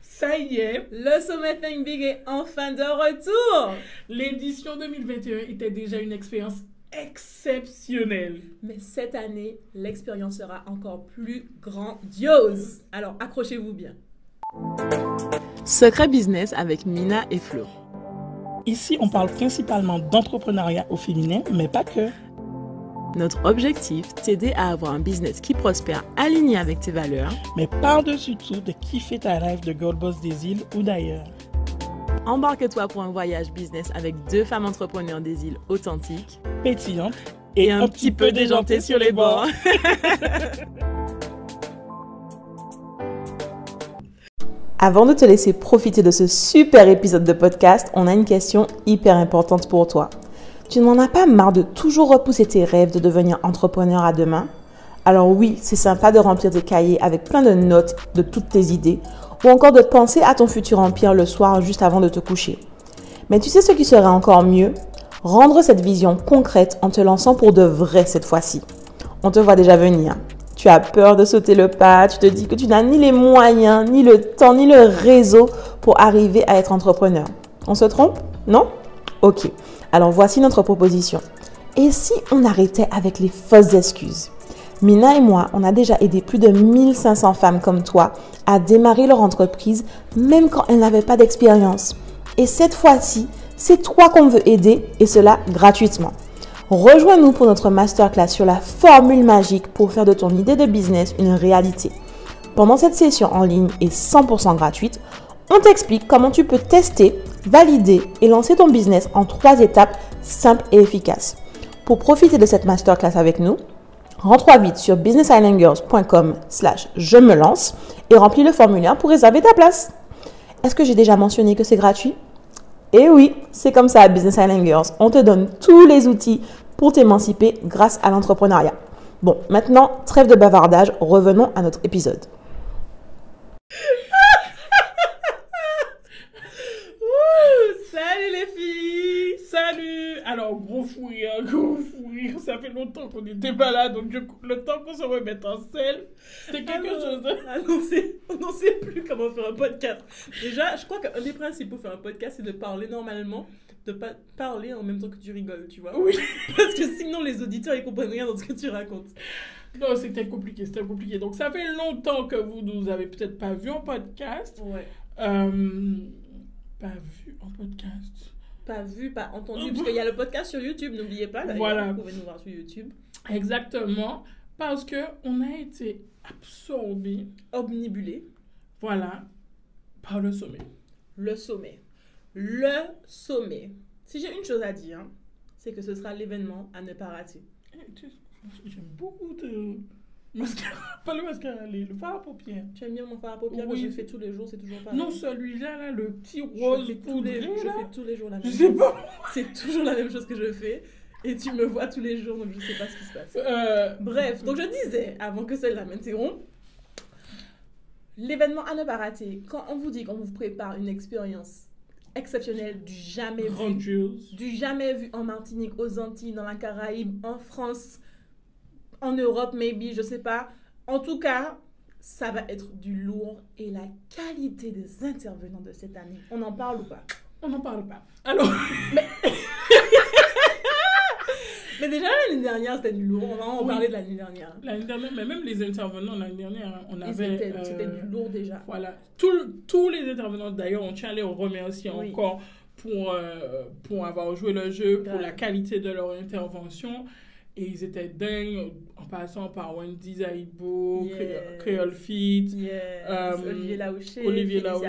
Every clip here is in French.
Ça y est, Le sommet Think Big est enfin de retour. l'édition 2021 était déjà une expérience exceptionnelle. Mais cette année, l'expérience sera encore plus grandiose. Alors accrochez-vous bien. Secret Business avec Mina et Flo. Ici, on parle principalement d'entrepreneuriat au féminin, mais pas que. Notre objectif, t'aider à avoir un business qui prospère aligné avec tes valeurs. Mais par-dessus tout, de kiffer ta rêve de Gold Boss des îles ou d'ailleurs. Embarque-toi pour un voyage business avec deux femmes entrepreneurs des îles authentiques Pétillante et, un, petit peu déjantées sur les bords. Avant de te laisser profiter de ce super épisode de podcast, on a une question hyper importante pour toi. Tu n'en as pas marre de toujours repousser tes rêves de devenir entrepreneur à demain? Alors oui, c'est sympa de remplir tes cahiers avec plein de notes de toutes tes idées ou encore de penser à ton futur empire le soir juste avant de te coucher. Mais tu sais ce qui serait encore mieux? Rendre cette vision concrète en te lançant pour de vrai cette fois-ci. On te voit déjà venir. Tu as peur de sauter le pas, tu te dis que tu n'as ni les moyens, ni le temps, ni le réseau pour arriver à être entrepreneur. On se trompe? Non? Ok. Alors voici notre proposition. Et si on arrêtait avec les fausses excuses? Mina et moi, on a déjà aidé plus de 1500 femmes comme toi à démarrer leur entreprise même quand elles n'avaient pas d'expérience. Et cette fois-ci, c'est toi qu'on veut aider et cela gratuitement. Rejoins-nous pour notre masterclass sur la formule magique pour faire de ton idée de business une réalité. Pendant cette session en ligne et 100% gratuite, on t'explique comment tu peux tester, valider et lancer ton business en trois étapes simples et efficaces. Pour profiter de cette masterclass avec nous, rentre vite sur businessislandgirls.com slash je me lance et remplis le formulaire pour réserver ta place. Est-ce que j'ai déjà mentionné que c'est gratuit? Et oui, c'est comme ça à Business Island. On te donne tous les outils pour t'émanciper grâce à l'entrepreneuriat. Bon, maintenant, trêve de bavardage, revenons à notre épisode. Salut les filles Salut Alors, gros fou rire, gros fou rire. Ça fait longtemps qu'on était pas là, donc du coup, le temps qu'on se remette en selle, c'était quelque Alors, chose. c'est- on n'en sait plus comment faire un podcast. Déjà, je crois qu'un des principes pour faire un podcast, c'est de parler normalement, de pas parler en même temps que tu rigoles, tu vois. Oui. Parce que sinon, les auditeurs, ils comprennent rien dans ce que tu racontes. Non, c'était compliqué, c'était compliqué. Donc, ça fait longtemps que vous nous avez peut-être pas vu en podcast. Ouais. Euh, pas vu en podcast. Pas vu, pas entendu, parce qu'il y a le podcast sur YouTube, n'oubliez pas. Voilà. Vous pouvez nous voir sur YouTube. Exactement. Parce que on a été absorbé, Omnibulé, voilà, par le sommet. le sommet. Le sommet. Si j'ai une chose à dire, c'est que ce sera l'événement à ne pas rater. Eh, J'aime beaucoup de mascara. Pas le mascara, les- le fard à paupières. Tu aimes bien mon fard à paupières Oui. que je fais tous les jours, c'est toujours pareil. Non, celui-là, là, le petit je rose fais, tous poudré, les, je là. fais tous les jours la Je même sais chose. pas. C'est toujours la même chose que je fais. Et tu me vois tous les jours, donc je sais pas ce qui se passe. Euh, Bref, donc je disais, avant que celle-là m'interrompe, l'événement à ne pas rater, quand on vous dit qu'on vous prépare une expérience exceptionnelle du jamais vu, Grandiose. du jamais vu en Martinique, aux Antilles, dans la Caraïbe, en France, en Europe, maybe, je sais pas. En tout cas, ça va être du lourd et la qualité des intervenants de cette année, on en parle ou pas? On n'en parle pas. Alors, Mais déjà l'année dernière, c'était du lourd, on va en Oui. parler de l'année dernière. l'année dernière, mais même les intervenants l'année dernière, hein, on avait. C'était euh, du lourd déjà. Voilà. Tout- tous les intervenants, d'ailleurs, on tient à les remercier Oui. encore pour, euh, pour avoir joué le jeu, pour la qualité de leur intervention. Et ils étaient dingues, en passant par Wendy Zaibo, Yes. Créole Fit, Yes. Olivier Laouché, Olivier Laouché,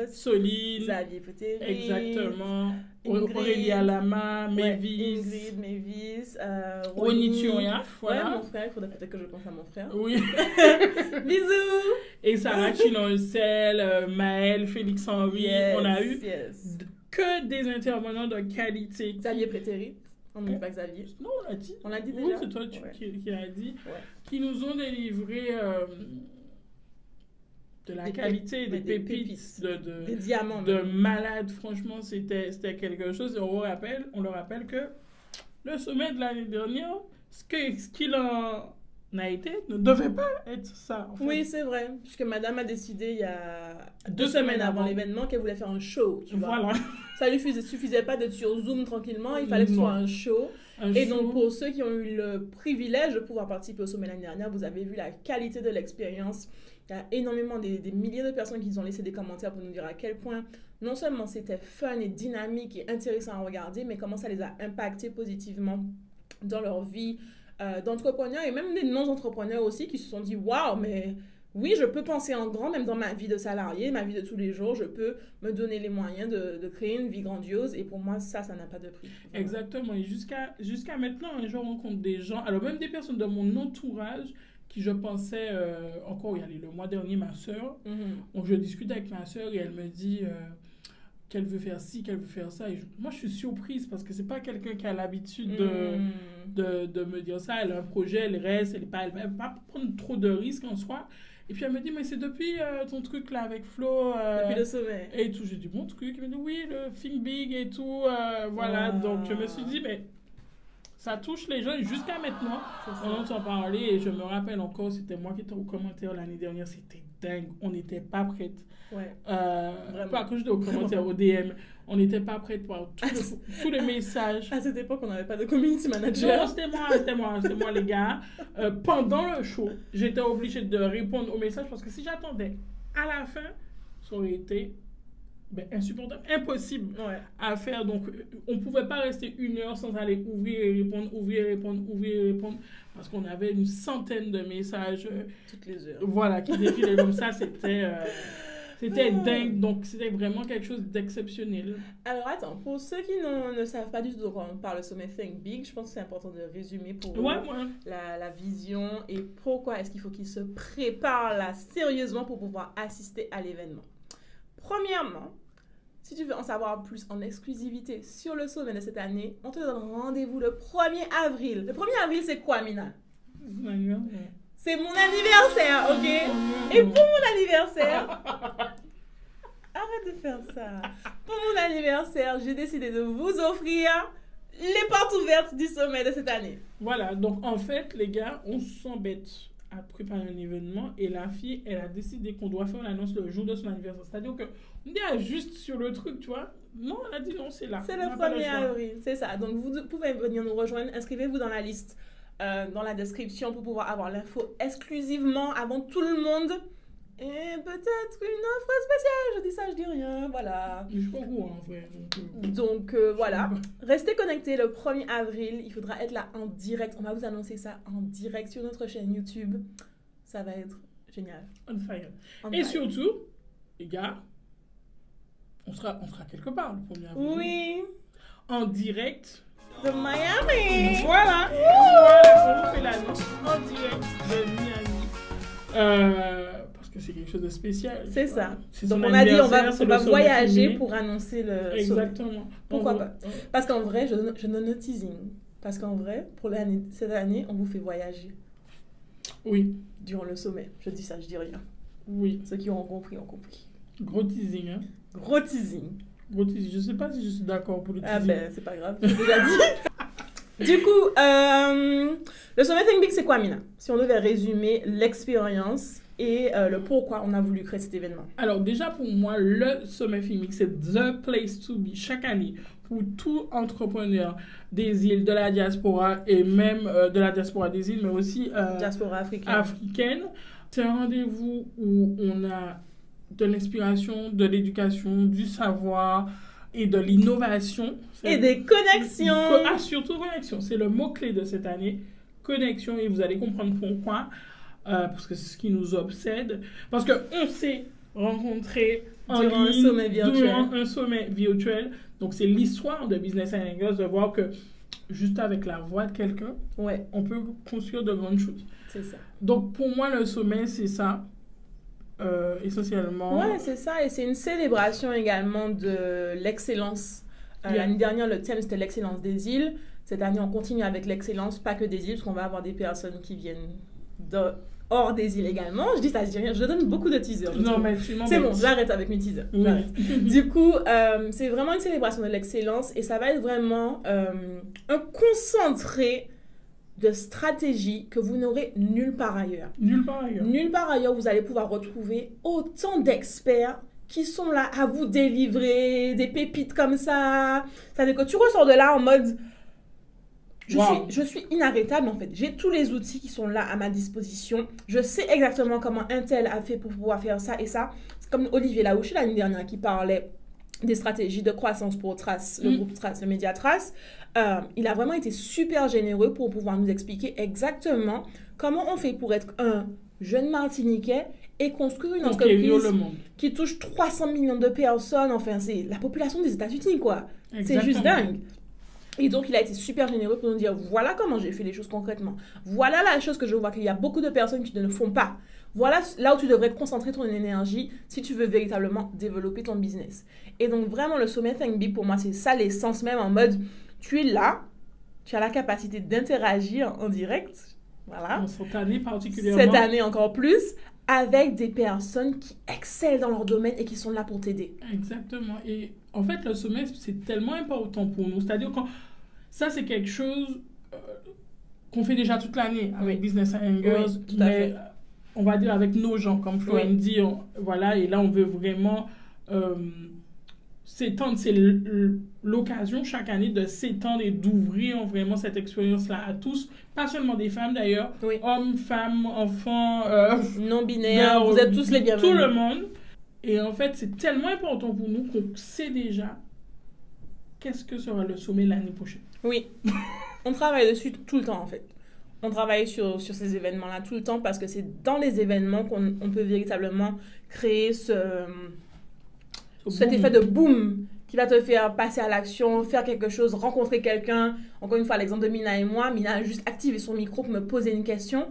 Ross, Soline, Xavier Potéry, exactement, Ingrid. Aurélia Lama, ouais, Mavis, Ingrid, Mavis, euh, Ronny Ronny. Voilà. mon frère, il faudrait peut-être que je pense à mon frère. Oui. Bisous Et Sarah Chinoncel, euh, Maël, Félix Henry, Yes, on a eu que des intervenants de qualité. Xavier Prétéry, on n'oublie pas Xavier. Non, on l'a dit. On l'a dit Oui, déjà c'est toi tu- Ouais. qui, qui l'a dit. Ouais. Qui nous ont délivré euh, de la Des qualité, des, pépites, pépites. de, de, Des diamants. de même. malades. Franchement, c'était c'était quelque chose. Et on, rappelle, on le rappelle que le sommet de l'année dernière, ce que- ce qu'il en, n'a été, ne devait pas être ça. En fait. Oui, c'est vrai. Puisque madame a décidé il y a deux, Deux semaines semaines avant, avant. l'événement qu'elle voulait faire un show. Tu vois. Voilà. Ça lui suffisait, pas d'être sur Zoom tranquillement, il fallait que ce soit un show. Un Et donc, pour ceux qui ont eu le privilège de pouvoir participer au sommet l'année dernière, vous avez vu la qualité de l'expérience. Il y a énormément des, des milliers de personnes qui ont laissé des commentaires pour nous dire à quel point non seulement c'était fun et dynamique et intéressant à regarder, mais comment ça les a impactés positivement dans leur vie euh, d'entrepreneurs et même des non-entrepreneurs aussi qui se sont dit Waouh, mais oui, je peux penser en grand, même dans ma vie de salarié, ma vie de tous les jours, je peux me donner les moyens de, de créer une vie grandiose. Et pour moi, ça, ça n'a pas de prix. Exactement. Et jusqu'à jusqu'à maintenant, hein, je rencontre des gens, alors même des personnes de mon entourage qui je pensais, euh, encore il y a le mois dernier, ma soeur, Mhm. donc je discute avec ma soeur et elle me dit euh, qu'elle veut faire ci, qu'elle veut faire ça. Et je- moi, je suis surprise parce que c'est pas quelqu'un qui a l'habitude de, Mhm. de, de me dire ça. Elle a un projet, elle reste, elle ne va pas prendre trop de risques en soi. Et puis elle me dit, mais c'est depuis euh, ton truc là avec Flo. euh, Depuis le sommet. et tout, j'ai dit bon truc. Il me dit oui, le Think Big et tout. euh, voilà, Ah. donc je me suis dit, mais ça touche les gens. Jusqu'à maintenant, on entend parler. Et je me rappelle encore, c'était moi qui étais au commentaire l'année dernière. C'était dingue. On n'était pas prête. Ouais. Euh, pas que j'étais au commentaire, au DM. On n'était pas prête pour tous les, tous les messages. À cette époque, on n'avait pas de community Non, manager. c'était moi, c'était moi, c'était moi, les gars. Euh, pendant le show, j'étais obligée de répondre aux messages parce que si j'attendais à la fin, ça aurait été ben, insupportable, impossible Ouais. à faire. Donc, on ne pouvait pas rester une heure sans aller ouvrir et répondre, ouvrir et répondre, ouvrir et répondre parce qu'on avait une centaine de messages. euh, Toutes les heures. voilà, qui défilaient comme ça. C'était. euh, c'était dingue, donc c'était vraiment quelque chose d'exceptionnel. Alors attends, pour ceux qui ne savent pas du tout de quoi on parle le sommet Think Big, je pense que c'est important de résumer pour eux Ouais, ouais. la, la vision et pourquoi est-ce qu'il faut qu'ils se préparent là sérieusement pour pouvoir assister à l'événement. Premièrement, si tu veux en savoir plus en exclusivité sur le sommet de cette année, on te donne rendez-vous le 1er avril. Le 1er avril, c'est quoi, Mina? C'est mon anniversaire, ok? Et pour mon anniversaire, arrête de faire ça. Pour mon anniversaire, j'ai décidé de vous offrir les portes ouvertes du sommet de cette année. Voilà, donc en fait, les gars, on s'embête à préparer un événement et la fille, elle a décidé qu'on doit faire l'annonce le jour de son anniversaire. C'est-à-dire que on dit ah, juste sur le truc, tu vois. Non, elle a dit non, c'est là. C'est On le n'a pas 1er choix. avril, c'est ça. Donc vous pouvez venir nous rejoindre, inscrivez-vous dans la liste, euh, dans la description pour pouvoir avoir l'info exclusivement avant tout le monde. Et peut-être une offre spéciale, je dis ça, je dis rien, voilà. Mais je suis pas en vrai. Donc, euh, Donc euh, voilà, restez connectés le 1er avril, il faudra être là en direct, on va vous annoncer ça en direct sur notre chaîne YouTube. Ça va être génial. on fire. On Et fire. surtout, les gars, on sera, on sera quelque part le 1er avril. Oui, En direct. de Miami. Voilà. Voilà, on vous fait l'annonce en direct de Miami. Euh, que c'est quelque chose de spécial. C'est ça. Donc on a dit on va, on le va voyager pour annoncer le sommet. Exactement. Pourquoi On pas? Parce qu'en vrai, je, je donne un teasing. Parce qu'en vrai, pour l'année, cette année, on vous fait voyager Oui, durant le sommet. Je dis ça, je dis rien. oui. Ceux qui auront compris ont compris. Gros teasing, hein. Gros teasing. Gros teasing. Je sais pas si je suis d'accord pour le teasing. Ah ben, c'est pas grave, j'ai déjà dit. du coup, euh, le sommet Think Big, c'est quoi, Mina? Si on devait résumer l'expérience et euh, le pourquoi on a voulu créer cet événement. Alors déjà pour moi, le sommet filmique, c'est the place to be chaque année pour tout entrepreneur des îles, de la diaspora et même euh, de la diaspora des îles, mais aussi euh, Diaspora africaine. africaine. C'est un rendez-vous où on a de l'inspiration, de l'éducation, du savoir et de l'innovation. Et des connexions. Co- Ah, surtout connexion. C'est le mot-clé de cette année. Connexion. Et vous allez comprendre pourquoi. Euh, parce que c'est ce qui nous obsède. Parce qu'on s'est rencontrés en Durant un ligne sommet virtuel. durant un sommet virtuel. Donc, c'est l'histoire de Business and English de voir que juste avec la voix de quelqu'un, Ouais, on peut construire de grandes choses. c'est ça. Donc, pour moi, le sommet, c'est ça. euh, essentiellement. Ouais, c'est ça. Et c'est une célébration également de l'excellence. Euh, Yeah. L'année dernière, le thème, c'était l'excellence des îles. Cette année, on continue avec l'excellence, pas que des îles, parce qu'on va avoir des personnes qui viennent de hors des îles également. Je dis ça, je dis rien. Je donne beaucoup de teasers. non, mais C'est bon, j'arrête avec mes teasers. Oui. Du coup, euh, c'est vraiment une célébration de l'excellence et ça va être vraiment euh, un concentré de stratégies que vous n'aurez nulle part ailleurs. Nulle part ailleurs. Nulle part ailleurs, vous allez pouvoir retrouver autant d'experts qui sont là à vous délivrer des pépites comme ça. C'est-à-dire que tu ressors de là en mode... Je, Wow. suis, je suis inarrêtable en fait. J'ai tous les outils qui sont là à ma disposition. Je sais exactement comment un tel a fait pour pouvoir faire ça et ça. C'est comme Olivier Laouché l'année dernière qui parlait des stratégies de croissance pour Trace, le Mm. groupe Trace, le média Trace. Euh, il a vraiment été super généreux pour pouvoir nous expliquer exactement comment on fait pour être un jeune Martiniquais et construire une entreprise qui touche 300 millions de personnes. Enfin, c'est la population des États-Unis, quoi. C'est juste dingue. Et donc, il a été super généreux pour nous dire voilà comment j'ai fait les choses concrètement. Voilà la chose que je vois qu'il y a beaucoup de personnes qui ne le font pas. Voilà là où tu devrais concentrer ton énergie si tu veux véritablement développer ton business. Et donc, vraiment, le sommet Think Big, pour moi, c'est ça l'essence même en mode tu es là, tu as la capacité d'interagir en direct. Voilà En cette année particulièrement. cette année encore plus, avec des personnes qui excellent dans leur domaine et qui sont là pour t'aider. Exactement. Et en fait, le sommet, c'est tellement important pour nous. C'est-à-dire quand ça, c'est quelque chose euh, qu'on fait déjà toute l'année avec Oui. Business Angels, Oui, tout à mais fait. on va dire avec nos gens, comme Flo Oui. dit, on- voilà, et là, on veut vraiment euh, s'étendre. C'est l'occasion chaque année de s'étendre et d'ouvrir vraiment cette expérience-là à tous, pas seulement des femmes d'ailleurs, Oui. hommes, femmes, enfants, euh, Non-binaire, ben, vous êtes tous les bienvenus. Tout le monde. Et en fait, c'est tellement important pour nous qu'on sait déjà qu'est-ce que sera le sommet l'année prochaine. Oui. On travaille dessus tout le temps, en fait. On travaille sur, sur ces événements-là tout le temps parce que c'est dans les événements qu'on on peut véritablement créer ce, cet effet de boom qui va te faire passer à l'action, faire quelque chose, rencontrer quelqu'un. Encore une fois, l'exemple de Mina et moi, Mina a juste activé son micro pour me poser une question,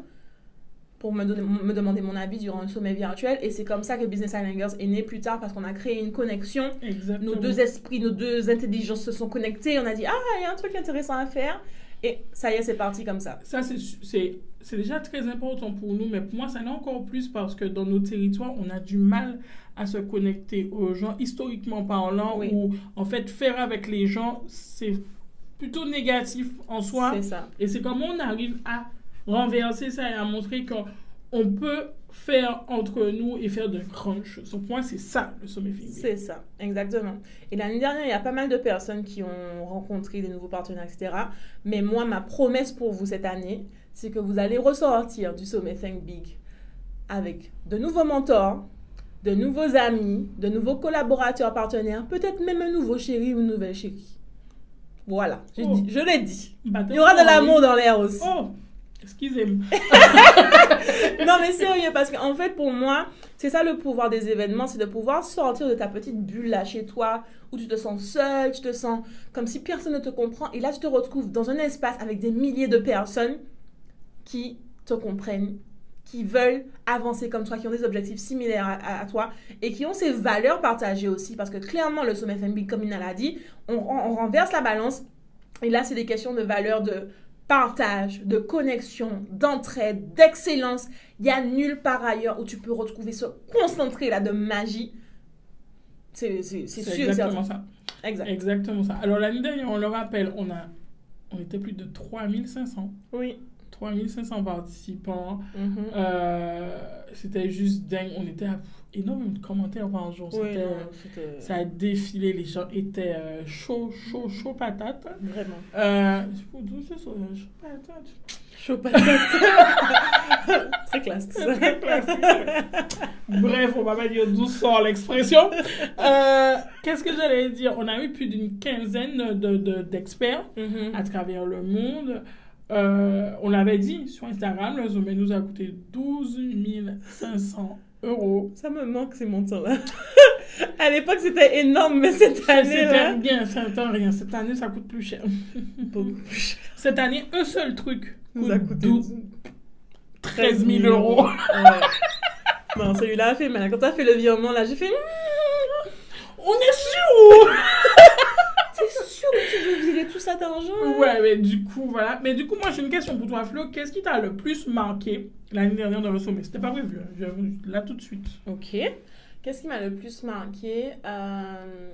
pour me, donner- me demander mon avis durant un sommet virtuel. Et c'est comme ça que Business Islanders est né plus tard parce qu'on a créé une connexion. Exactement. Nos deux esprits, nos deux intelligences se sont connectés. On a dit, ah, il y a un truc intéressant à faire. Et ça y est, c'est parti comme ça. Ça, c'est- c'est déjà très important pour nous, mais pour moi, ça l'est encore plus parce que dans nos territoires, on a du mal à se connecter aux gens, historiquement parlant, Oui. ou en fait, faire avec les gens, c'est plutôt négatif en soi. C'est ça. Et c'est comment on arrive à renverser ça et à montrer qu'on peut faire entre nous et faire de grandes choses. Donc, pour moi, c'est ça le sommet féminin. C'est ça, exactement. Et l'année dernière, il y a pas mal de personnes qui ont rencontré des nouveaux partenaires, etc. Mais moi, ma promesse pour vous cette année, c'est que vous allez ressortir du sommet Think Big avec de nouveaux mentors, de nouveaux amis, de nouveaux collaborateurs, partenaires, peut-être même un nouveau chéri ou une nouvelle chérie. Voilà, j'ai Oh. je l'ai dit. Il y aura de l'amour dans l'air aussi. Oh, excusez-moi. non mais sérieux parce qu'en fait pour moi c'est ça le pouvoir des événements c'est de pouvoir sortir de ta petite bulle là chez toi où tu te sens seul tu te sens comme si personne ne te comprend et là tu te retrouves dans un espace avec des milliers de personnes qui te comprennent qui veulent avancer comme toi qui ont des objectifs similaires à, à- à toi et qui ont ces valeurs partagées aussi parce que clairement le sommet FMB comme Ina l'a dit on, on renverse la balance et là c'est des questions de valeurs de partage, de connexion, d'entraide, d'excellence. Il n'y a nulle part ailleurs où tu peux retrouver ce concentré là de magie. C'est sûr exactement ça. Exact. Exactement ça. Alors, l'année dernière, on le rappelle, on, a, on était plus de 3500. Oui. 3500 participants. Mhm. Euh, c'était juste dingue. On était à énormément de commentaires par jour. Oui, C'était- non, c'était ça a défilé. Les gens étaient euh, chauds, chauds, chauds patates. vraiment. Euh, d'où c'est ça, chaud patate? Chaud patate. Très classe. Très classique. Bref, on va pas dire d'où sort l'expression. Euh, Qu'est-ce que j'allais dire? On a eu plus d'une quinzaine de- de- d'experts Mhm. à travers le monde. Euh, on l'avait dit sur Instagram, le sommet nous a coûté 12 500 euros. Ça me manque ces montants-là. à l'époque, c'était énorme, mais cette C'était année-là. bien, c'était rien. Cette année, ça coûte plus cher. Beaucoup plus cher. Cette année, un seul truc Nous a coûté 12 13 000 euros. Ouais. Non, celui-là a fait mal. Quand t'as fait le virement, là, j'ai fait. Hmm, On est sûr T'es sûr que tu veux virer tout cet argent Ouais, mais du coup, voilà. Mais du coup, moi, j'ai une question pour toi, Flo. Qu'est-ce qui t'a le plus marqué l'année dernière dans le sommet? C'était pas prévu, hein. Là tout de suite. Ok. Qu'est-ce qui m'a le plus marqué Euh,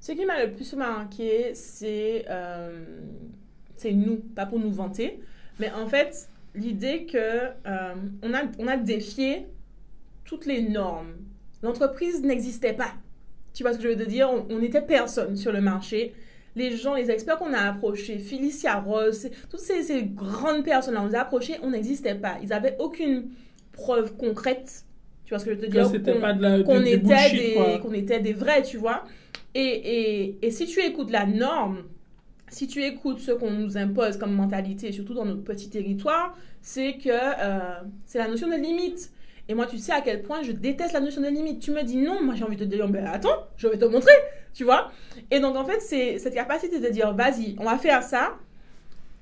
Ce qui m'a le plus marqué, c'est euh, c'est nous, pas pour nous vanter, Mais en fait, l'idée que euh, on, a, on a défié toutes les normes. L'entreprise n'existait pas. Tu vois ce que je veux te dire? On n'était personne sur le marché. Les gens, les experts qu'on a approchés, Felicia Ross, toutes ces, ces grandes personnes-là, on les a approchés, on n'existait pas. Ils n'avaient aucune preuve concrète. Tu vois ce que je veux te dire Qu'on- était, des, était vrais, tu vois. Et, et, et si tu écoutes la norme, si tu écoutes ce qu'on nous impose comme mentalité, surtout dans notre petit territoire, c'est que euh, c'est la notion de limite. Et moi, tu sais à quel point je déteste la notion de limite. Tu me dis non, moi j'ai envie de te dire, ben attends, je vais te montrer, tu vois. Et donc en fait, c'est cette capacité de dire, vas-y, on va faire ça,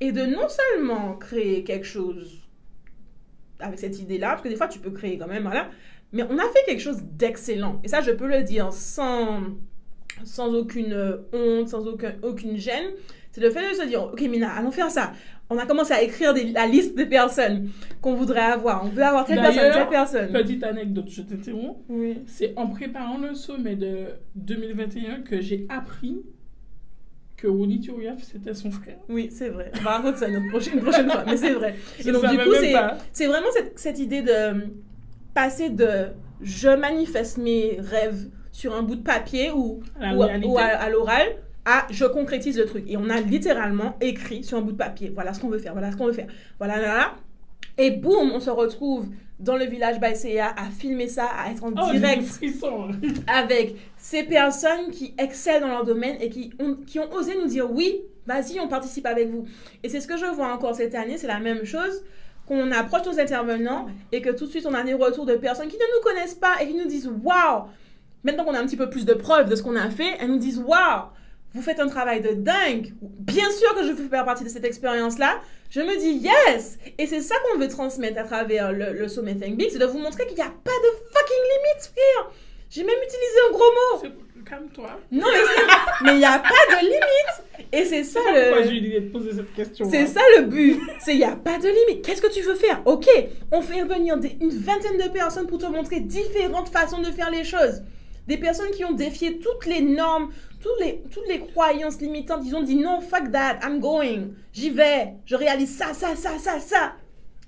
et de non seulement créer quelque chose avec cette idée-là, parce que des fois tu peux créer quand même, voilà, mais on a fait quelque chose d'excellent. Et ça, je peux le dire sans, sans aucune honte, sans aucun, aucune gêne. C'est le fait de se dire, ok Mina, allons faire ça. On a commencé à écrire des- la liste des personnes qu'on voudrait avoir. On veut avoir telle personne, telle personne. Petite anecdote, je t'interromps. Oui. C'est en préparant le sommet de 2021 que j'ai appris que Ronny Turiaf, c'était son frère. Oui, c'est vrai. On va raconter ça une, prochaine, prochaine fois, mais c'est vrai. Je Et donc, du coup, c'est vraiment cette, cette idée de euh, passer de je manifeste mes rêves sur un bout de papier ou, À la ou, à- réalité. ou à, à l'oral à je concrétise le truc. Et on a littéralement écrit sur un bout de papier voilà ce qu'on veut faire, voilà ce qu'on veut faire, voilà, là, là. Et boum, on se retrouve dans le village Baïséa à filmer ça, à être en Oh, direct avec ces personnes qui excellent dans leur domaine et qui ont, qui ont osé nous dire oui, vas-y, on participe avec vous. Et c'est ce que je vois encore cette année, c'est la même chose qu'on approche nos intervenants et que tout de suite on a des retours de personnes qui ne nous connaissent pas et qui nous disent waouh, maintenant qu'on a un petit peu plus de preuves de ce qu'on a fait, elles nous disent waouh, vous faites un travail de dingue. Bien sûr que je veux faire partie de cette expérience-là. Je me dis yes! Et c'est ça qu'on veut transmettre à travers le, le sommet Think Big, c'est de vous montrer qu'il n'y a pas de fucking limite, frère! J'ai même utilisé un gros mot! Calme-toi. Non, mais il n'y a pas de limite. Et c'est ça pas pourquoi le. j'ai de poser cette question. C'est ça le but. C'est il n'y a pas de limite. Qu'est-ce que tu veux faire? Ok, on fait venir des- une vingtaine de personnes pour te montrer différentes façons de faire les choses. Des personnes qui ont défié toutes les normes, toutes les, toutes les croyances limitantes. Ils ont dit non, fuck that, I'm going. J'y vais. Je réalise ça, ça, ça, ça, ça.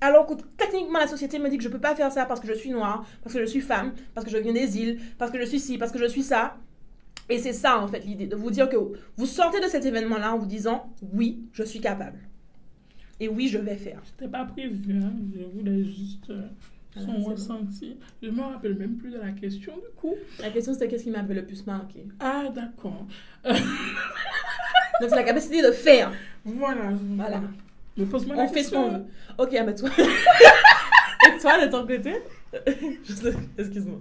Alors que techniquement, la société me dit que je peux pas faire ça parce que je suis noire, parce que je suis femme, parce que je viens des îles, parce que je suis ci, parce que je suis ça. Et c'est ça, en fait, l'idée, de vous dire que vous sortez de cet événement-là en vous disant oui, je suis capable. Et oui, je vais faire. Pas prévu, hein. je voulais juste euh, son ressenti. Je me rappelle même plus de la question du coup. La question, c'était qu'est-ce qui m'avait le plus marqué? Ah, d'accord. Donc, c'est la capacité de faire. Voilà. Voilà. Mais pose-moi la On fait ce qu'on question. veut. Ok, ah, mais toi. Et toi, de ton côté? Excuse-moi.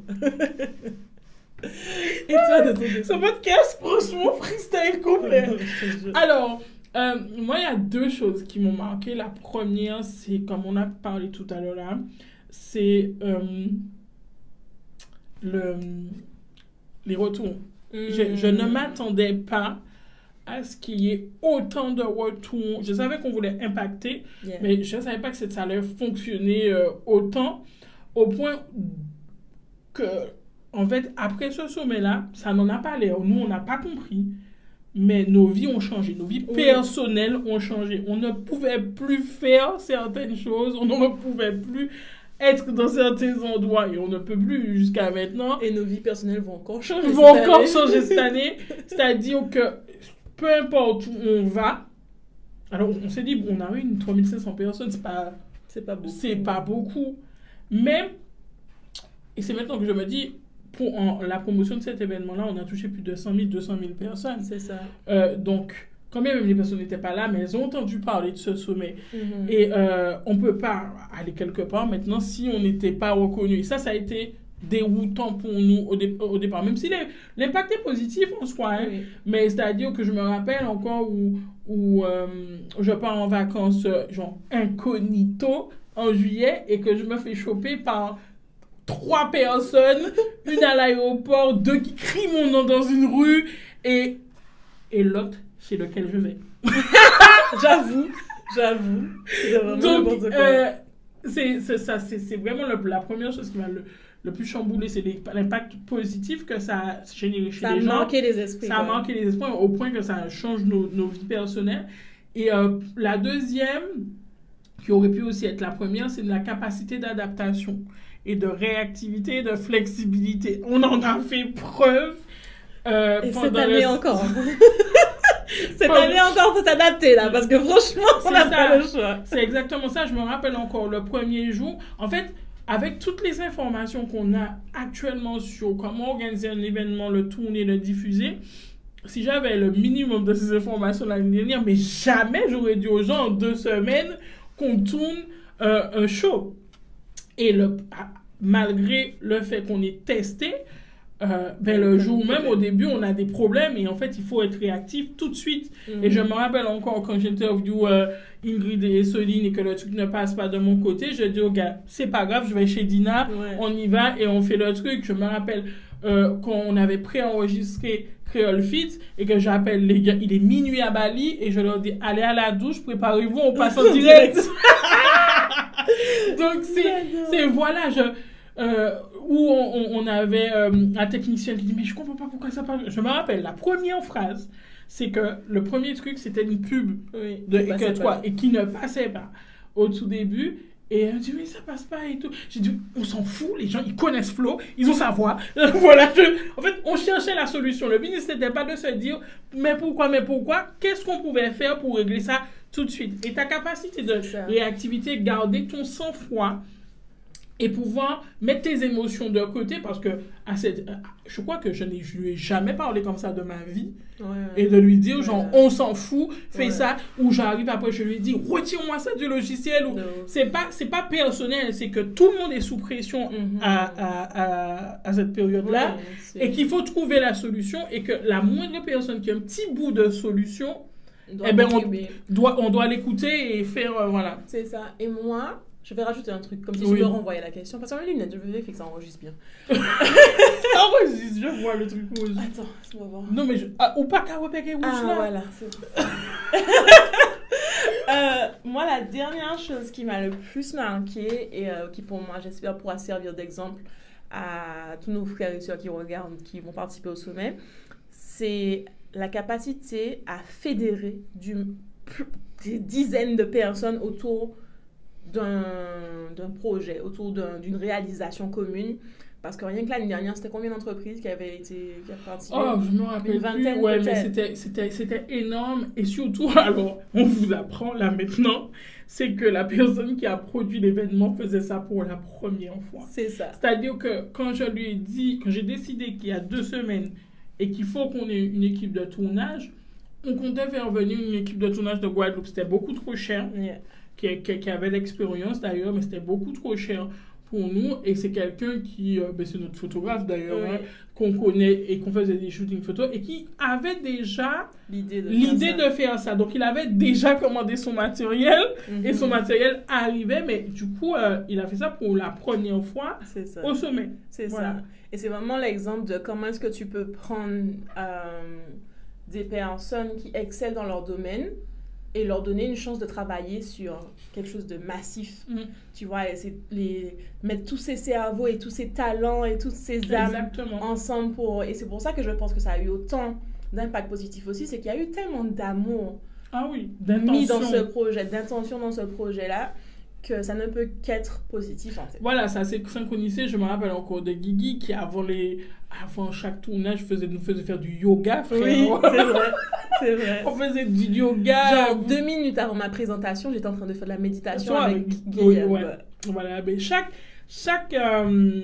Et toi, de ton côté? Ce podcast, franchement, freestyle complet. Alors, euh, moi, il y a deux choses qui m'ont marqué. La première, c'est comme on a parlé tout à l'heure là, c'est euh, le, les retours. Je, je ne m'attendais pas à ce qu'il y ait autant de retours. Je savais qu'on voulait impacter, Yeah. mais je ne savais pas que ça allait fonctionner euh, autant, au point que, en fait, après ce sommet-là, ça n'en a pas l'air. Nous, on n'a pas compris, mais nos vies ont changé. Nos vies Oui. personnelles ont changé. On ne pouvait plus faire certaines choses, on ne pouvait plus être dans certains endroits, et on ne peut plus jusqu'à maintenant Et nos vies personnelles vont encore changer. vont cette encore année. changer cette année. C'est-à-dire que peu importe où on va, alors on s'est dit, on a eu une 3500 personnes, c'est pas, C'est pas beau. c'est pas beaucoup. Mais, et c'est maintenant que je me dis, pour en- la promotion de cet événement-là, on a touché plus de 100 000, 200 000 personnes. C'est ça. Euh, donc, quand même, les personnes n'étaient pas là, mais elles ont entendu parler de ce sommet. Mhm. Et euh, on peut pas aller quelque part maintenant si on n'était pas reconnu. Et ça, ça a été déroutant pour nous au, dé- au départ. Même si l'impact est positif en soi. hein. Oui. Mais c'est-à-dire que je me rappelle encore où, où euh, je pars en vacances, genre incognito, en juillet, et que je me fais choper par trois personnes, une à l'aéroport, deux qui crient mon nom dans une rue, et, et l'autre chez lequel je vais. J'avoue, j'avoue. Donc, euh, c'est ça, c'est vraiment le- la première chose qui m'a le, le plus chamboulé, c'est l'impact positif que ça a généré chez ça a les gens. manqué les esprits. Ça a quoi. marqué les espoirs au point que ça change nos, nos vies personnelles. Et euh, la deuxième, qui aurait pu aussi être la première, c'est la capacité d'adaptation et de réactivité, de flexibilité. On en a fait preuve. Euh, et cette année encore. cette année encore, il faut s'adapter là, parce que franchement, on n'a pas le choix. C'est exactement ça. Je me rappelle encore le premier jour. En fait, avec toutes les informations qu'on a actuellement sur comment organiser un événement, le tourner, le diffuser, si j'avais le minimum de ces informations l'année dernière, mais jamais j'aurais dit aux gens en deux semaines qu'on tourne euh, un show. Et le, malgré le fait qu'on est testé, euh, ben, le jour même, au début, on a des problèmes et en fait, il faut être réactif tout de suite. Et je me rappelle encore quand j'interview euh, Ingrid et Soline et que le truc ne passe pas de mon côté, je dis au gars, c'est pas grave, je vais chez Dina, on y va et on fait le truc. Je me rappelle euh, quand on avait préenregistré Creole Fit et que j'appelle les gars, il est minuit à Bali et je leur dis, allez à la douche, préparez-vous, on passe en direct. Donc, c'est voilà, je euh, où on, avait euh, un technicien qui dit mais je comprends pas pourquoi ça parle. Je me rappelle la première phrase, c'est que le premier truc c'était une pub de et, que, toi, et qui ne passait pas au tout début. Et elle me dit, mais ça passe pas et tout. J'ai dit, on s'en fout, les gens, ils connaissent Flo, ils ont sa voix. voilà, en fait, on cherchait la solution. Le ministre n'était pas de se dire, mais pourquoi, mais pourquoi, qu'est-ce qu'on pouvait faire pour régler ça tout de suite? Et ta capacité de réactivité, garder ton sang-froid, et pouvoir mettre tes émotions de côté parce que à cette, je crois que je n'ai lui ai jamais parlé comme ça de ma vie. Et de lui dire genre on s'en fout fais ça ou j'arrive après je lui dis retire-moi ça du logiciel ou c'est pas c'est pas personnel c'est que tout le monde est sous pression mm-hmm. à, à, à, cette période là et qu'il faut trouver la solution et que la moindre personne qui a un petit bout de solution eh ben on doit on doit l'écouter et faire euh, voilà. C'est ça. Et moi je vais rajouter un truc, comme si je me renvoyais la question. Parce que mes lunettes, je vérifier que ça enregistre bien. ça enregistre, je vois le truc rouge. Attends, on va voir. Non, mais je... Ah, ou pas qu'à rouge ah, là. voilà, c'est euh, Moi, la dernière chose qui m'a le plus marqué et euh, qui, pour moi, j'espère, pourra servir d'exemple à tous nos frères et sœurs qui regardent, qui vont participer au sommet, c'est la capacité à fédérer du, des dizaines de personnes autour d'un projet, autour d'une réalisation commune. Parce que rien que l'année dernière, c'était combien d'entreprises qui avaient été qui participé? Oh, je me rappelle plus. Ouais, mais c'était énorme. Et surtout, alors, on vous apprend là maintenant, c'est que la personne qui a produit l'événement faisait ça pour la première fois. C'est ça. C'est-à-dire que quand je lui ai dit, quand j'ai décidé qu'il y a deux semaines et qu'il faut qu'on ait une équipe de tournage, on comptait faire venir une équipe de tournage de Guadeloupe. C'était beaucoup trop cher qui, qui, avait l'expérience d'ailleurs, mais c'était beaucoup trop cher pour nous. Et c'est quelqu'un qui, euh, ben, c'est notre photographe d'ailleurs, hein, qu'on connaît et qu'on faisait des shootings photos et qui avait déjà l'idée de, de, faire ça. Donc il avait déjà commandé son matériel et son mhm. matériel arrivait, mais du coup, euh, il a fait ça pour la première fois au sommet. C'est ça. Et c'est vraiment l'exemple de comment est-ce que tu peux prendre euh, des personnes qui excellent dans leur domaine et leur donner une chance de travailler sur quelque chose de massif. Mm. Tu vois, et c'est les mettre tous ces cerveaux et tous ces talents et toutes ces âmes ensemble pour et c'est pour ça que je pense que ça a eu autant d'impact positif aussi, c'est qu'il y a eu tellement d'amour ah oui, mis dans ce projet, d'intention dans ce projet là que ça ne peut qu'être positif en fait. Voilà, ça s'est synchronisé. Je me rappelle encore de Guigui qui avant les avant chaque tournage faisait nous faisait faire du yoga frère. Oui, c'est vrai. C'est vrai. On faisait du yoga. Genre deux minutes avant ma présentation, j'étais en train de faire de la méditation avec, Guigui. Voilà, mais chaque chaque euh,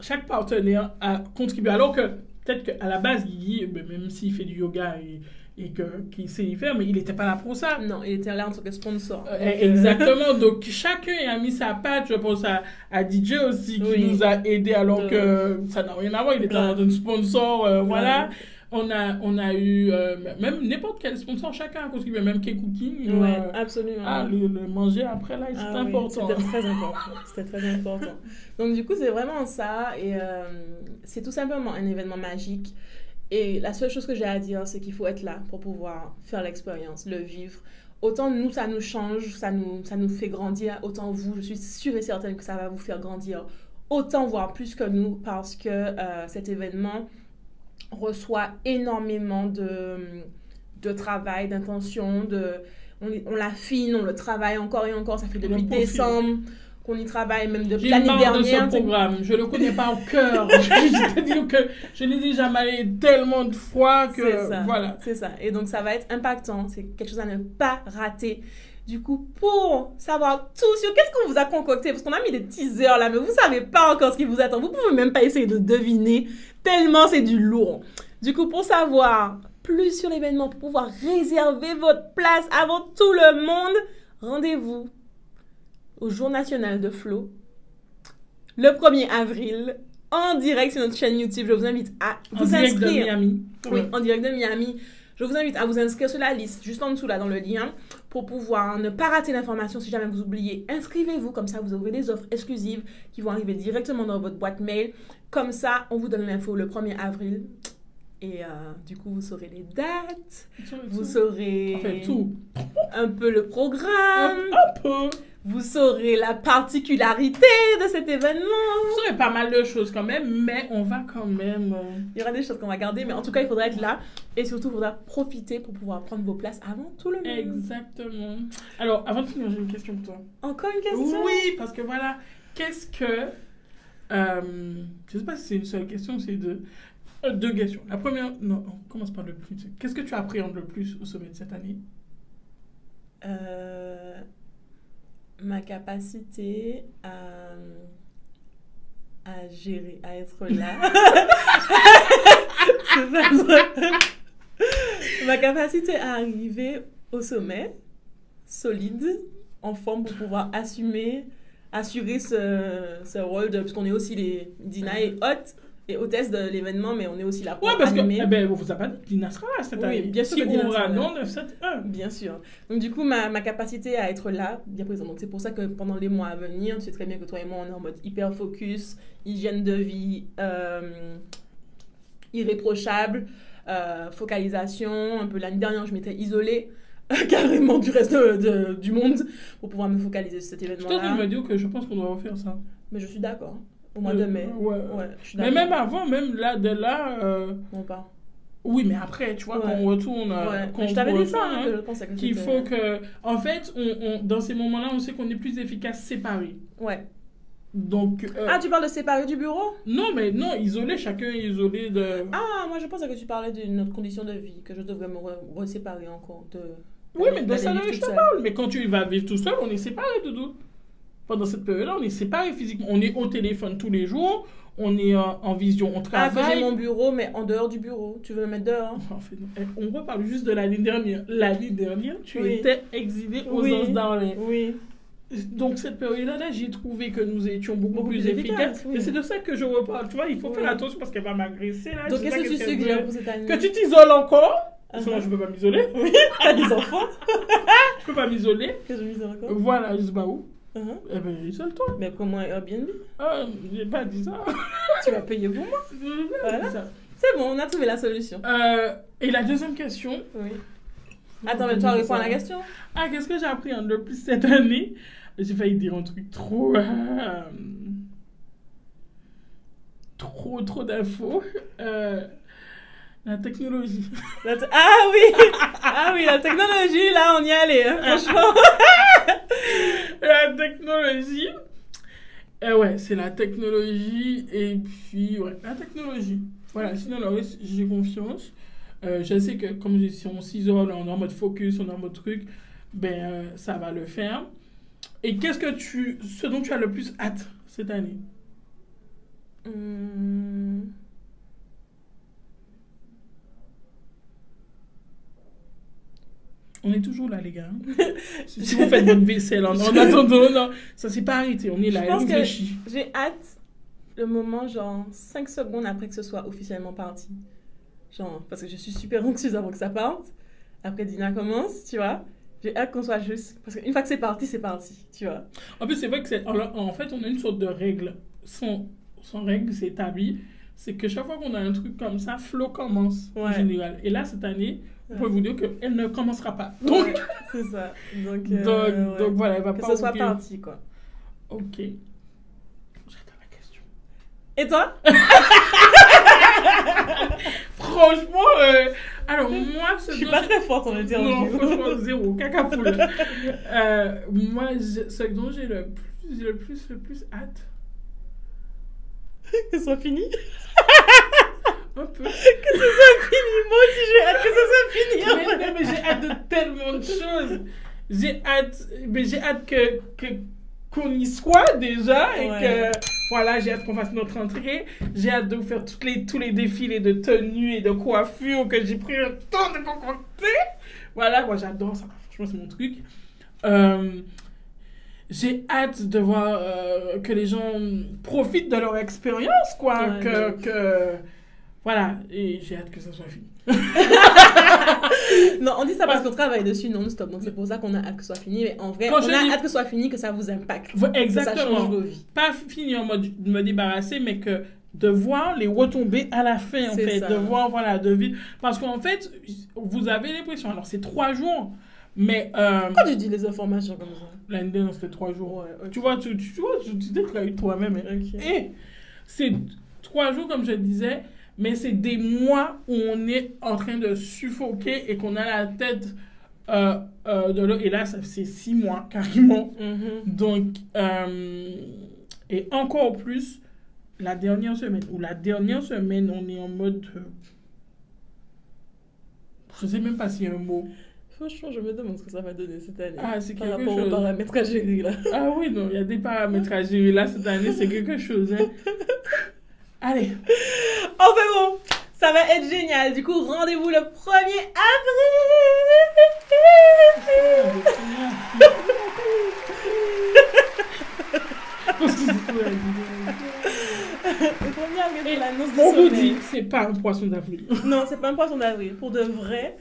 chaque partenaire a contribué alors que peut-être qu'à la base Guigui ben, même s'il fait du yoga et et qu'il sait y faire, mais il n'était pas là pour ça. Non, il était là en tant que sponsor. Euh, exactement. Donc, chacun a mis sa patte. Je pense à, à DJ aussi, qui nous a aidé alors que ça n'a rien à voir. Il était dans un sponsor. Euh, voilà. On a, on a eu euh, même n'importe quel sponsor, chacun a contribué, même Cake Cooking. Ouais, absolument. Ah, le, manger après, là, c'est ah important. C'était très important. C'était très important. Donc, du coup, c'est vraiment ça. Et c'est tout simplement un événement magique. Et la seule chose que j'ai à dire, c'est qu'il faut être là pour pouvoir faire l'expérience, le vivre. Autant nous, ça nous change, ça nous, ça nous fait grandir, autant vous, je suis sûre et certaine que ça va vous faire grandir, autant voire plus que nous, parce que euh, cet événement reçoit énormément de, de travail, d'intention, de... on, on l'affine, on le travaille encore et encore. Ça fait depuis profite. Qu'on y travaille, même depuis J'ai l'année marre de dernière. ce programme. Je le connais pas au cœur. je je te dis que je l'ai déjà malé tellement de fois que C'est ça. voilà. C'est ça. Et donc, ça va être impactant. C'est quelque chose à ne pas rater. Du coup, pour savoir tout sur qu'est-ce qu'on vous a concocté, parce qu'on a mis des teasers là, mais vous savez pas encore ce qui vous attend. Vous pouvez même pas essayer de deviner, tellement c'est du lourd. Du coup, pour savoir plus sur l'événement, pour pouvoir réserver votre place avant tout le monde, rendez-vous au Jour national de Flow le 1er avril en direct sur notre chaîne YouTube. Je vous invite à En vous direct de inscrire. Miami. Oui, en direct de Miami. Je vous invite à vous inscrire sur la liste, juste en dessous là dans le lien, pour pouvoir ne pas rater l'information si jamais vous oubliez. Inscrivez-vous, comme ça vous aurez des offres exclusives qui vont arriver directement dans votre boîte mail. Comme ça, on vous donne l'info le 1er avril. Et euh, du coup, vous saurez les dates, vous saurez En tout. un peu le programme, Un peu. Vous saurez la particularité de cet événement. Vous saurez pas mal de choses quand même, mais on va quand même. euh, Il y aura des choses qu'on va garder, mais en tout cas, il faudra être là. Et surtout, il faudra profiter pour pouvoir prendre vos places avant tout le monde. Exactement. Alors, avant de finir, j'ai une question pour toi. Encore une question? Oui, parce que voilà, qu'est-ce que. Euh, je sais pas si c'est une seule question, c'est deux, euh, deux questions. La première, non, on commence par le plus. Qu'est-ce que tu appréhendes le plus au sommet de cette année? Euh, ma capacité à, à gérer, à être là. Ma capacité à arriver au sommet, solide, en forme pour pouvoir assumer, assurer ce, ce rôle de. Parce qu'on est aussi les. Dina est hôte et hôtesse de l'événement, mais on est aussi là pour Ouais, parce que. Eh ben, on vous a pas dit que Dina sera là cette Oui, année. bien sûr Si Dina sera là. non 971. Bien sûr. Donc du coup, ma, ma capacité à être là, bien présente. Donc c'est pour ça que pendant les mois à venir, tu sais très bien que toi et moi, on est en mode hyper focus, hygiène de vie, euh, irréprochable, euh, focalisation. Un peu l'année dernière, je m'étais isolée carrément du reste de- de- du monde pour pouvoir me focaliser sur cet Je suis en train de événement-là. me dire que je pense qu'on doit refaire ça. Mais je suis d'accord. Au mois de Euh, mai. Ouais. Ouais, je suis Mais même avant, même là, de là. euh, On part. Oui, mais après, tu vois, Ouais. on retourne. euh, Ouais. je t'avais dit ça, hein, hein, qu'il faut que. En fait, on, on- dans ces moments-là, on sait qu'on est plus efficace séparés. Ouais. Donc. euh, Ah, tu parles de séparer du bureau? Non, mais non, isolé, chacun est isolé de. Ah, moi je pensais que tu parlais d'une autre condition de vie, que je devrais me re- reséparer encore de. oui, mais de ça, je te parle. Mais quand tu vas vivre tout seul, on est séparés, Doudou. Pendant cette période-là, on est séparés physiquement. On est au téléphone tous les jours, on est euh, en vision, on Ah, que j'ai travaille. mon bureau, mais en dehors du bureau. Tu veux me mettre dehors En fait. Eh, on reparle juste de l'année dernière. L'année dernière, tu Oui. étais exilé aux Oui. Anses. Oui. Donc cette période-là, là, j'ai trouvé que nous étions beaucoup, Beaucoup plus, plus efficaces. efficaces, oui. Et c'est de ça que je reparle. Tu vois, il faut Oui. faire attention parce qu'elle va m'agresser là. Donc qu'est-ce que tu suggères pour cette année? Que tu t'isoles encore Parce que Ah moi, je peux pas m'isoler. T'as des enfants Je peux pas m'isoler. Que je mise encore? Voilà, je sais pas où. Uh-huh. Eh ben, isole-toi. Mais comment Airbnb? Ah, j'ai pas dit ça. Tu vas payer pour moi? Voilà. C'est bon, on a trouvé la solution. Euh, et la deuxième question. Oui. Attends, mais toi, réponds à la question. Ah, qu'est-ce que j'ai appris en plus cette année? J'ai failli dire un truc trop. euh, trop, trop d'infos. Euh, la technologie. La te- Ah oui Ah oui, la technologie, là, on y allait, hein, franchement. technologie. Et ouais, c'est la technologie. Et puis, ouais, la technologie. Voilà, sinon, le j'ai confiance. Euh, je sais que, comme je si on s'isole, on est en mode focus, on est en mode truc, ben, euh, ça va le faire. Et qu'est-ce que tu. Ce dont tu as le plus hâte cette année? Hmm. On est toujours là, les gars. si si vous faites votre vaisselle en, en attendant, non, ça s'est pas arrêté. On est là, Je pense que-. J'ai hâte le moment, genre 5 secondes après que ce soit officiellement parti. Genre, parce que je suis super anxieuse avant que ça parte. Après, Dina commence, tu vois. J'ai hâte qu'on soit juste. Parce qu'une fois que c'est parti, c'est parti, tu vois. En plus, c'est vrai que c'est. En, en fait, on a une sorte de règle. Sans, sans règle, c'est établi. C'est que chaque fois qu'on a un truc comme ça, Flo commence en Ouais. général. Et là, cette année, on peut Ouais. vous dire qu'elle ne commencera pas. Donc, Ouais, c'est ça. Donc, donc, euh, ouais. donc voilà, elle va que pas ce soit oublier. parti, quoi. Ok. J'attends la question. Et toi? Franchement, euh, alors moi, ce Je suis pas très forte en interview. Non, franchement, zéro, caca poule. euh, moi, ce dont j'ai le plus, le plus, le plus hâte, que ce soit fini? Un peu. Que ce soit fini. Moi aussi, j'ai hâte que ce soit fini. mais, j'ai hâte de tellement de choses. J'ai hâte, mais j'ai hâte que, que qu'on y soit déjà et Ouais. que voilà, j'ai hâte qu'on fasse notre entrée. J'ai hâte de vous faire toutes les, tous les défilés de tenues et de coiffures que j'ai pris le temps de concocter. Voilà, moi j'adore ça. Franchement, c'est mon truc. Euh, j'ai hâte de voir euh, que les gens profitent de leur expérience, quoi. Ouais, que, que, voilà, et j'ai hâte que ça soit fini. Non, on dit ça parce qu'on travaille dessus non-stop. Donc, c'est pour ça qu'on a hâte que ce soit fini. Mais en vrai, Quand on a dis- hâte que ce soit fini, que ça vous impacte. Ouais, Que ça Exactement. change vos vies. Pas fini en mode de me débarrasser, mais que de voir les retombées à la fin, en fait. ça. De voir, voilà, de vivre. Parce qu'en fait, vous avez l'impression, alors c'est trois jours, mais euh, Pourquoi tu dis les informations comme ça? L'année dernière c'était trois jours. Ouais. Tu vois, tu, tu, tu vois, tu tu toi-même. hein. Ok. Et c'est trois jours, comme je disais, mais c'est des mois où on est en train de suffoquer et qu'on a la tête euh, euh, de l'eau. Et là, c'est six mois, carrément. Mhm. Donc, euh, et encore plus, la dernière semaine, ou la dernière semaine, on est en mode. je sais même pas s'il y a un mot. Franchement, je me demande ce que ça va donner cette année. Ah, c'est Par quelque rapport aux chose. paramètres à gérer là. Ah oui, non, il y a des paramètres à gérer. Là, cette année, c'est quelque chose. hein. Allez, Enfin bon, ça va être génial. Du coup, rendez-vous le 1er avril. Le 1er avril Et pour l'annonce du on vous dit, c'est pas un poisson d'avril. Non, c'est pas un poisson d'avril. Pour de vrai,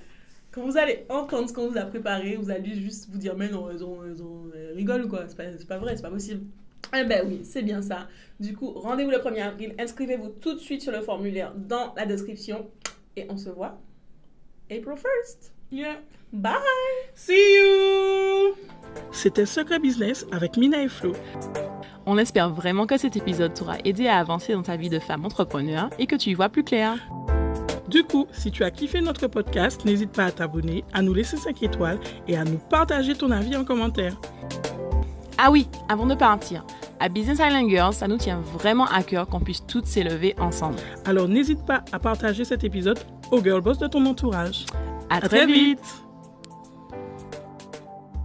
quand vous allez entendre ce qu'on vous a préparé, vous allez juste vous dire, mais non, ils ont, ils ont, ils rigolent quoi. C'est pas, c'est pas vrai, c'est pas possible. Eh ben oui, c'est bien ça. Du coup, rendez-vous le 1er avril. Inscrivez-vous tout de suite sur le formulaire dans la description. Et on se voit April 1st. Yeah. Bye! See you! C'était Secret Business avec Mina et Flo. On espère vraiment que cet épisode t'aura aidé à avancer dans ta vie de femme entrepreneur et que tu y vois plus clair. Du coup, si tu as kiffé notre podcast, n'hésite pas à t'abonner, à nous laisser 5 étoiles et à nous partager ton avis en commentaire. Ah oui, avant de partir, à Business Island Girls, ça nous tient vraiment à cœur qu'on puisse toutes s'élever ensemble. Alors n'hésite pas à partager cet épisode aux girl boss de ton entourage. À, À très très vite. vite.